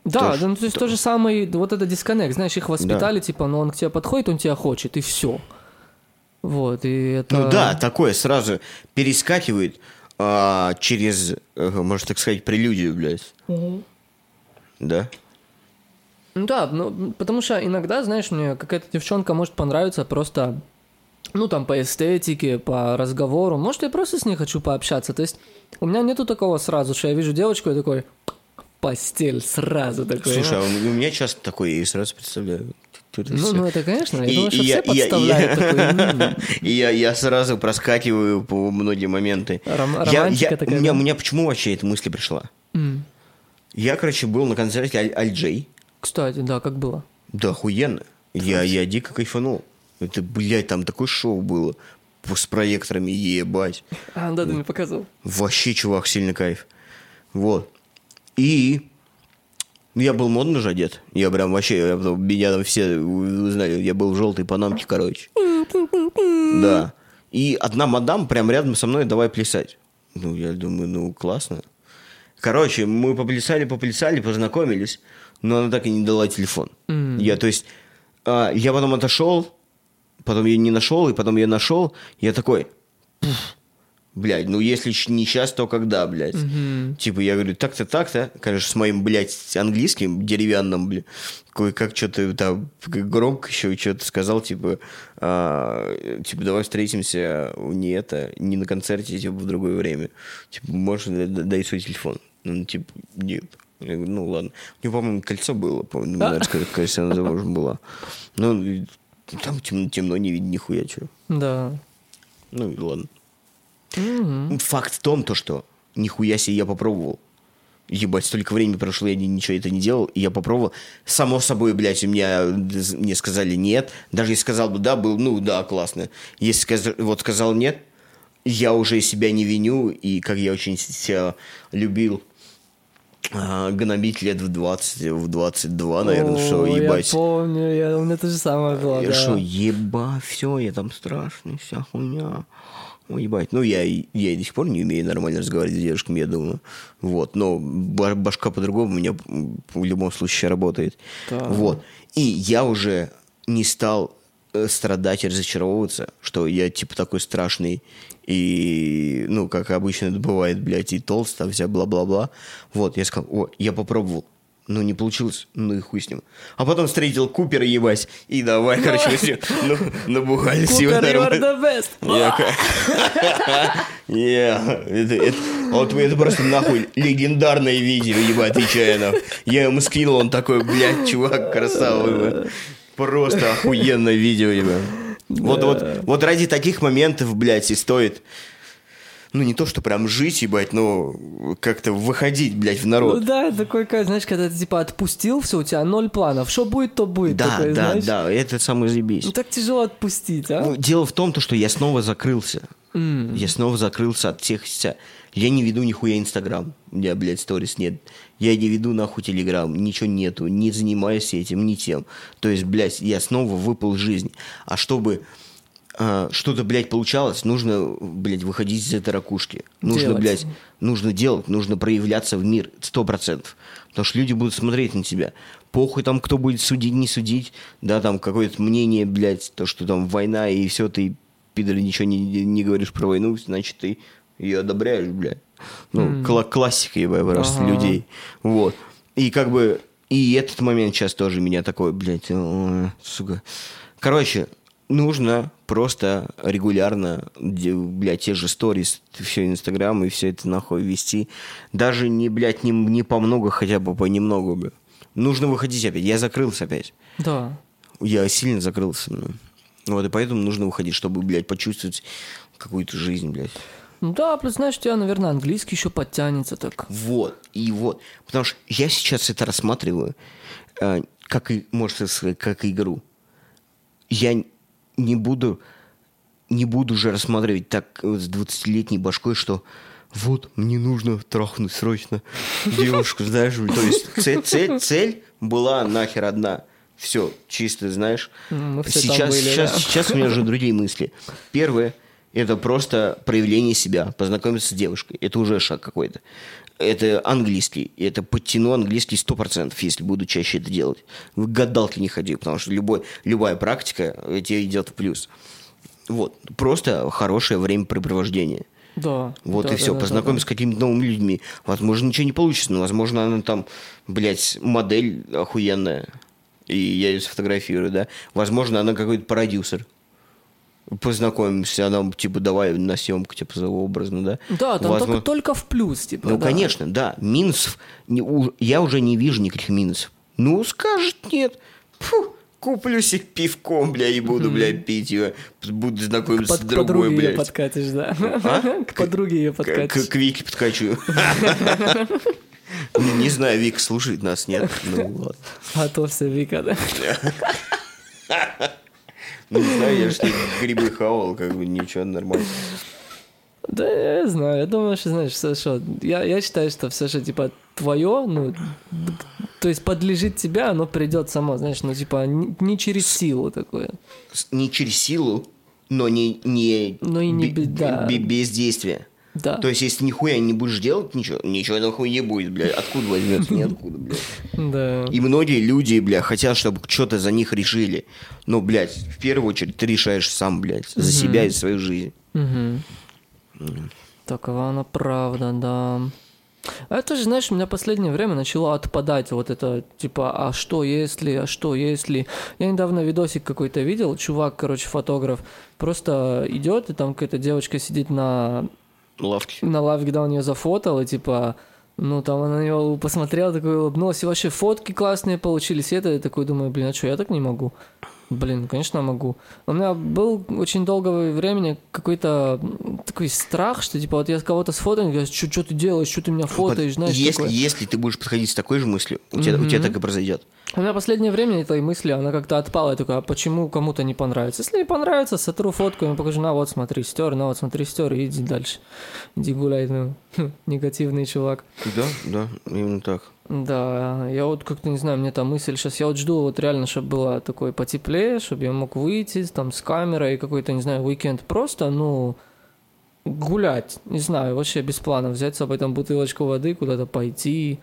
Да, Тоже- да, ну, то есть то же самое, вот это дисконнект, знаешь, их воспитали, типа, ну он к тебе подходит, он тебя хочет, и все. Вот, и это... Ну да, такое сразу перескакивает а, через, э, можно так сказать, прелюдию, блядь. Да? Ну да, ну, потому что иногда, знаешь, мне какая-то девчонка может понравиться просто, ну, там, по эстетике, по разговору. Может, я просто с ней хочу пообщаться. То есть у меня нету такого сразу, что я вижу девочку и такой, постель сразу такой. Слушай, а ну. у у меня часто такое, и сразу представляю. Ну, всё. ну, это, конечно, я И- думаю, что я- все я- я- подставляют такой. м, И я, я сразу проскакиваю по многие моменты. Ром- Я- я- такая, У меня, у меня почему вообще эта мысль пришла? м. Я, короче, был на концерте Аль, Аль Джей. Кстати, да, как было. Да, охуенно. Я, я дико кайфанул. Это, блядь, там такое шоу было. С проекторами, ебать. А, да, ты мне показывал. Вообще, чувак, сильный кайф. Вот. И я был модно же одет. Я прям вообще, я меня там все узнали. Я был в желтой панамке, короче. Да. И одна мадам прям рядом со мной давай плясать. Ну, я думаю, ну, классно. Короче, мы поплясали, поплясали, познакомились, но она так и не дала телефон. Я, то есть, а, я потом отошел, потом я не нашел, и потом я нашел, я такой, Блядь, ну если не сейчас, то когда, блядь? Типа, я говорю, так-то, так-то. Конечно, с моим, блядь, английским деревянным, блядь. Кое-как что-то там громко еще что-то сказал, типа, а, типа, давай встретимся не это, не на концерте, типа, в другое время. Типа, можешь дай свой телефон. Ну, типа, нет. Я говорю, ну ладно. У него, по-моему, кольцо было, по-моему, наверное, кольцо она замужем была. Ну, там темно, темно не видно нихуя, что. Да. Ну, и ладно. Факт в том, то, что нихуя себе я попробовал. Ебать, столько времени прошло, я ни- ничего это не делал, и я попробовал. Само собой, блядь, у меня мне сказали нет. Даже если сказал бы да, был, ну да, классно. Если сказ- вот сказал нет, я уже себя не виню, и как я очень себя любил а, гнобить лет в 20, в 22, наверное, что О, ебать. Я помню, я, у меня то же самое было, Я да. что, еба, все, я там страшный, вся хуйня. Ой, ебать. Ну, я, я и до сих пор не умею нормально разговаривать с девушками, я думаю. Вот. Но ба- башка по-другому у меня в любом случае работает. Да. Вот. И я уже не стал э, страдать и разочаровываться, что я, типа, такой страшный и, ну, как обычно это бывает, блядь, и толст, там вся бла-бла-бла. Вот, я сказал, о, я попробовал. Ну, не получилось, ну и хуй с ним. А потом встретил Купера, ебать, и давай, короче, мы с ним, ну, набухались. Купер, are нормально. ка- Yeah. Это- Вот просто нахуй легендарное видео, ебать, отвечаю. Я ему скинул, он такой, блядь, чувак, красава. Просто охуенное видео, ебать. Вот, вот, вот ради таких моментов, блядь, и стоит, ну, не то, что прям жить, ебать, но как-то выходить, блядь, в Ну народ. да, такой, как, знаешь, когда ты типа отпустил, все, у тебя ноль планов. Что будет, то будет. Да, такой, да, знаешь. да, это самое заебись. Ну так тяжело отпустить, а? Ну, дело в том, то, что я снова закрылся. Я снова закрылся от всех сетей. Я не веду нихуя Инстаграм. У меня, блядь, сторис нет. Я не веду нахуй Телеграм. Ничего нету. Не занимаюсь этим, ни тем. То есть, блядь, я снова выпал жизнь. А чтобы что-то, блядь, получалось, нужно, блядь, выходить из этой ракушки. Нужно, Делать. блядь, нужно делать, нужно проявляться в мир сто процентов. Потому что люди будут смотреть на тебя. Похуй там, кто будет судить, не судить. Да, там какое-то мнение, блядь, то, что там война и все, ты, пидор, ничего не, не говоришь про войну, значит, ты ее одобряешь, блядь. Ну, кла- классика, ебать, просто Ага. людей. Вот. И как бы, и этот момент сейчас тоже меня такой, блядь, сука. Короче, нужно просто регулярно, блядь, те же сторис, все Инстаграм и все это нахуй вести. Даже не, блядь, не, не по много, хотя бы понемногу, бля. нужно выходить опять. Я закрылся опять. Да. Я сильно закрылся. ну. Вот, и поэтому нужно выходить, чтобы, блядь, почувствовать какую-то жизнь, блядь. Ну да, плюс, знаешь, у тебя, наверное, английский еще подтянется так. Вот, и вот. Потому что я сейчас это рассматриваю, э, как, и, можно сказать, как игру. Я не буду, не буду же рассматривать так с 20-летней башкой, что вот, мне нужно трахнуть срочно девушку, знаешь, то есть цель, цель, цель была нахер одна. Все, чисто, знаешь. Мы все сейчас, были, сейчас, да. сейчас у меня уже другие мысли. Первое, это просто проявление себя, познакомиться с девушкой. Это уже шаг какой-то. Это английский. И Это подтяну английский 100%, если буду чаще это делать. В гадалки не ходи, потому что любой, любая практика э, тебе идет в плюс. Вот. Просто хорошее времяпрепровождение. Да. Вот да, и все. да, да, Познакомиться с какими-то новыми людьми. Возможно, ничего не получится, но, возможно, она там, блядь, модель охуенная. И я ее сфотографирую, да. Возможно, она какой-то продюсер. Познакомимся, она, типа, давай на съемку, типа, образно, да. Да, там Возможно- только, только в плюс, типа. Ну, да. конечно, да. Минусов, не- у- я уже не вижу никаких минусов. Ну, скажет нет. Фу, куплю себе пивком, бля, и буду, бля, пить ее. Буду знакомиться Под, с к другой, подруге ее блядь. подкатишь, да. А? К подруге ее К, подкатишь. к Вике подкачу. Не, не знаю, Вика слушает нас, нет? Ну, ладно. Готовься, Вика, да. Ну, не знаю, я же грибы хавал, как бы ничего, нормально. Да, я знаю. Я думаю, что, знаешь, все, что... Я, я считаю, что все, что, типа, твое, ну, то есть подлежит тебя, оно придет само, знаешь, ну, типа, не, не через силу такое. Не через силу, но не, не, Но и не бе- да. бе- без действия. Да. То есть, если нихуя не будешь делать ничего, ничего нахуй не будет, блядь. Откуда возьмется? Ниоткуда, блядь. Да. И многие люди, бля, хотят, чтобы что-то за них решили. Но, блядь, в первую очередь ты решаешь сам, блядь, за себя и свою жизнь. Такова она правда, да. А это же, знаешь, у меня последнее время начало отпадать вот это, типа, а что если, а что если. Я недавно видосик какой-то видел, чувак, короче, фотограф, просто идет, и там какая-то девочка сидит на, Лавки. на лавке, когда он ее зафотал, и типа, ну, там она на него посмотрела, такой улыбнулась, и вообще фотки классные получились, и это, я такой думаю, блин, а что, я так не могу? Блин, конечно, могу. У меня был очень долгое времени какой-то такой страх, что типа вот я кого-то сфотаю, говорю, что, что ты делаешь, что ты меня фотаешь, знаешь, если, такое. если ты будешь подходить с такой же мыслью, у тебя, у тебя так и произойдет. У меня последнее время этой мысли, она как-то отпала. Я такой, а почему кому-то не понравится? Если не понравится, сотру фотку, ему покажу, на вот смотри, стер, на вот смотри, стер, и иди дальше. Иди гуляй, ну, негативный чувак. Да, да, именно так. Да, я вот как-то не знаю, мне там мысль сейчас, я вот жду вот реально, чтобы было такое потеплее, чтобы я мог выйти там с камерой какой-то, не знаю, уикенд просто, ну, гулять, не знаю, вообще без плана, взять с собой там бутылочку воды, куда-то пойти.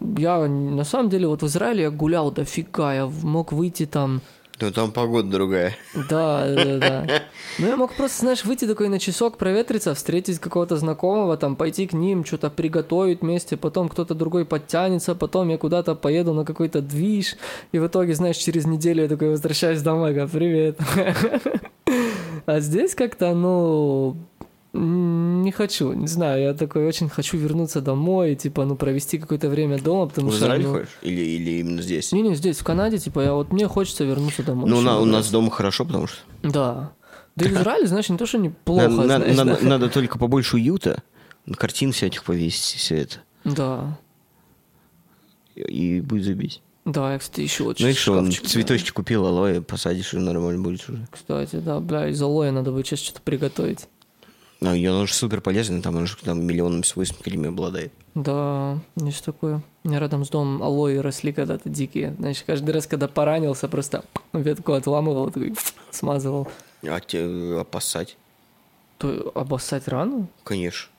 Я на самом деле вот в Израиле я гулял дофига, я мог выйти там, Ну, там погода другая. да, да, да. Ну, я мог просто, знаешь, выйти такой на часок, проветриться, встретить какого-то знакомого, там, пойти к ним, что-то приготовить вместе, потом кто-то другой подтянется, потом я куда-то поеду на какой-то движ, и в итоге, знаешь, через неделю я такой возвращаюсь домой, говорю, привет. А здесь как-то, ну, не хочу, не знаю, я такой очень хочу вернуться домой, типа, ну, провести какое-то время дома, потому В что... Израиль ну, ходишь? Или, или именно здесь? Не-не, здесь, в Канаде, типа, я вот, мне хочется вернуться домой. Ну, на- у нас дома хорошо, потому что... Да. Да и в Израиле, знаешь, не то, что неплохо, Надо, знаешь, надо- да. надо только побольше уюта, картин всяких повесить, и все это. Да. И будет забить. Да, я, кстати, еще очень Ну и что, он шкафчик, да. цветочки купил, алоэ, посадишь, и нормально будет уже. Кстати, да, бля, из алоэ надо будет сейчас что-то приготовить. Ну, и он же супер полезный, там он же там миллионами свойств креми обладает. Да, есть такое. У меня рядом с домом алоэ росли когда-то дикие. Знаешь, каждый раз, когда поранился, просто ветку отламывал, такой смазывал. А тебе опасать? То обоссать рану? Конечно.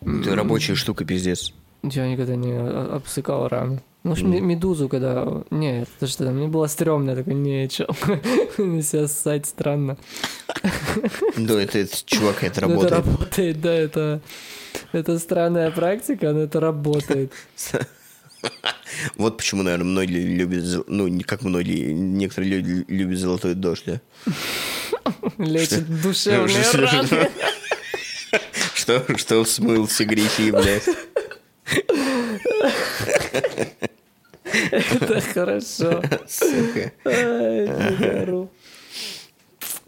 Это рабочая штука, пиздец. Я никогда не о- обсыкал рану. Ну, ж ме- медузу, когда... Нет, это что там, мне было стрёмно, я такой, не, чё, себя ссать странно. Да, это, это чувак, это Ну, Это работает. работает, да, это... Это странная практика, но это работает. Вот почему, наверное, многие любят, ну, как многие, некоторые люди любят золотой дождь, да? Лечит душевные раны. Что, что смыл все грехи, блядь. Это хорошо. Сука.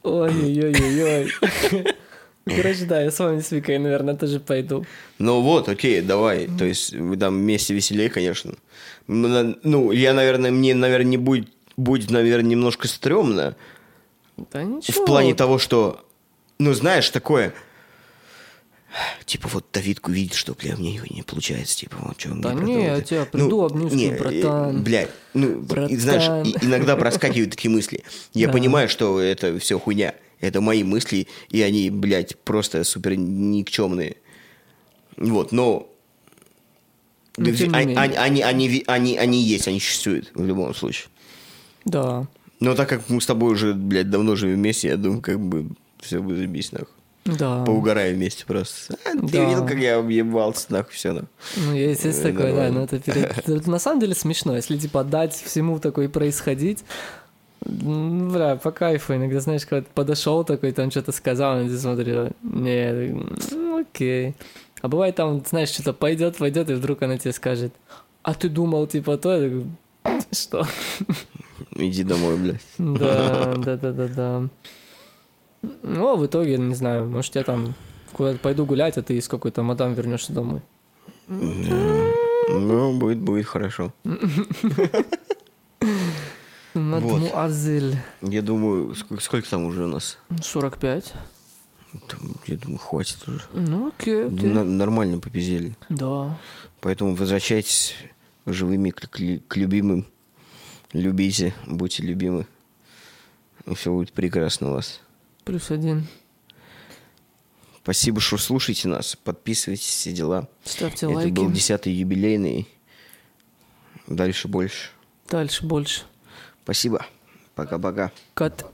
Ой-ой-ой-ой. Короче, да, я с вами с Викой, наверное, тоже пойду. Ну вот, окей, давай. То есть вы там вместе веселее, конечно. Ну, Ну, я, наверное, мне, наверное, не будет, будет, наверное, немножко стрёмно. Да ничего. В плане того, что, ну, знаешь, такое... Типа вот Давидку видит, что, бля, мне его не получается, типа, вот что Да не, я тебя приду, обнюсь, не, э, братан. Блядь, ну, знаешь, Братан. и- иногда проскакивают такие мысли. Я Да. понимаю, что это все хуйня. Это мои мысли, и они, блядь, просто супер никчемные. Вот, но... Но они, они, они, они, они, есть, они существуют в любом случае. Да. Но так как мы с тобой уже, блядь, давно живем вместе, я думаю, как бы все будет заебись, нахуй. Да. Поугараем вместе просто. А, ты Да. видел, как я объебался, нахуй, все. Ну, есть, есть Э, такое, да, но это перед... это на самом деле смешно, если, типа, дать всему такой происходить, м, бля, по кайфу иногда, знаешь, когда подошел такой, там что-то сказал, и ты смотришь, не, ну, окей. А бывает там, знаешь, что-то пойдет, пойдет, и вдруг она тебе скажет, а ты думал, типа, то, я такой, что? Иди домой, блядь. Да, да, да, да, да. Ну, а в итоге, не знаю, может, я там куда-то пойду гулять, а ты с какой-то мадам вернешься домой. Ну, будет, будет хорошо. Мадмуазель. Я думаю, сколько, там уже у нас? 45. Там, я думаю, хватит уже. Ну, окей, нормально попиздели. Да. Поэтому возвращайтесь живыми к, к любимым. Любите, будьте любимы. И все будет прекрасно у вас. Плюс один. Спасибо, что слушаете нас. Подписывайтесь, все дела. Ставьте Это лайки. был десятый юбилейный. Дальше больше. Дальше больше. Спасибо. Пока-пока. Кат.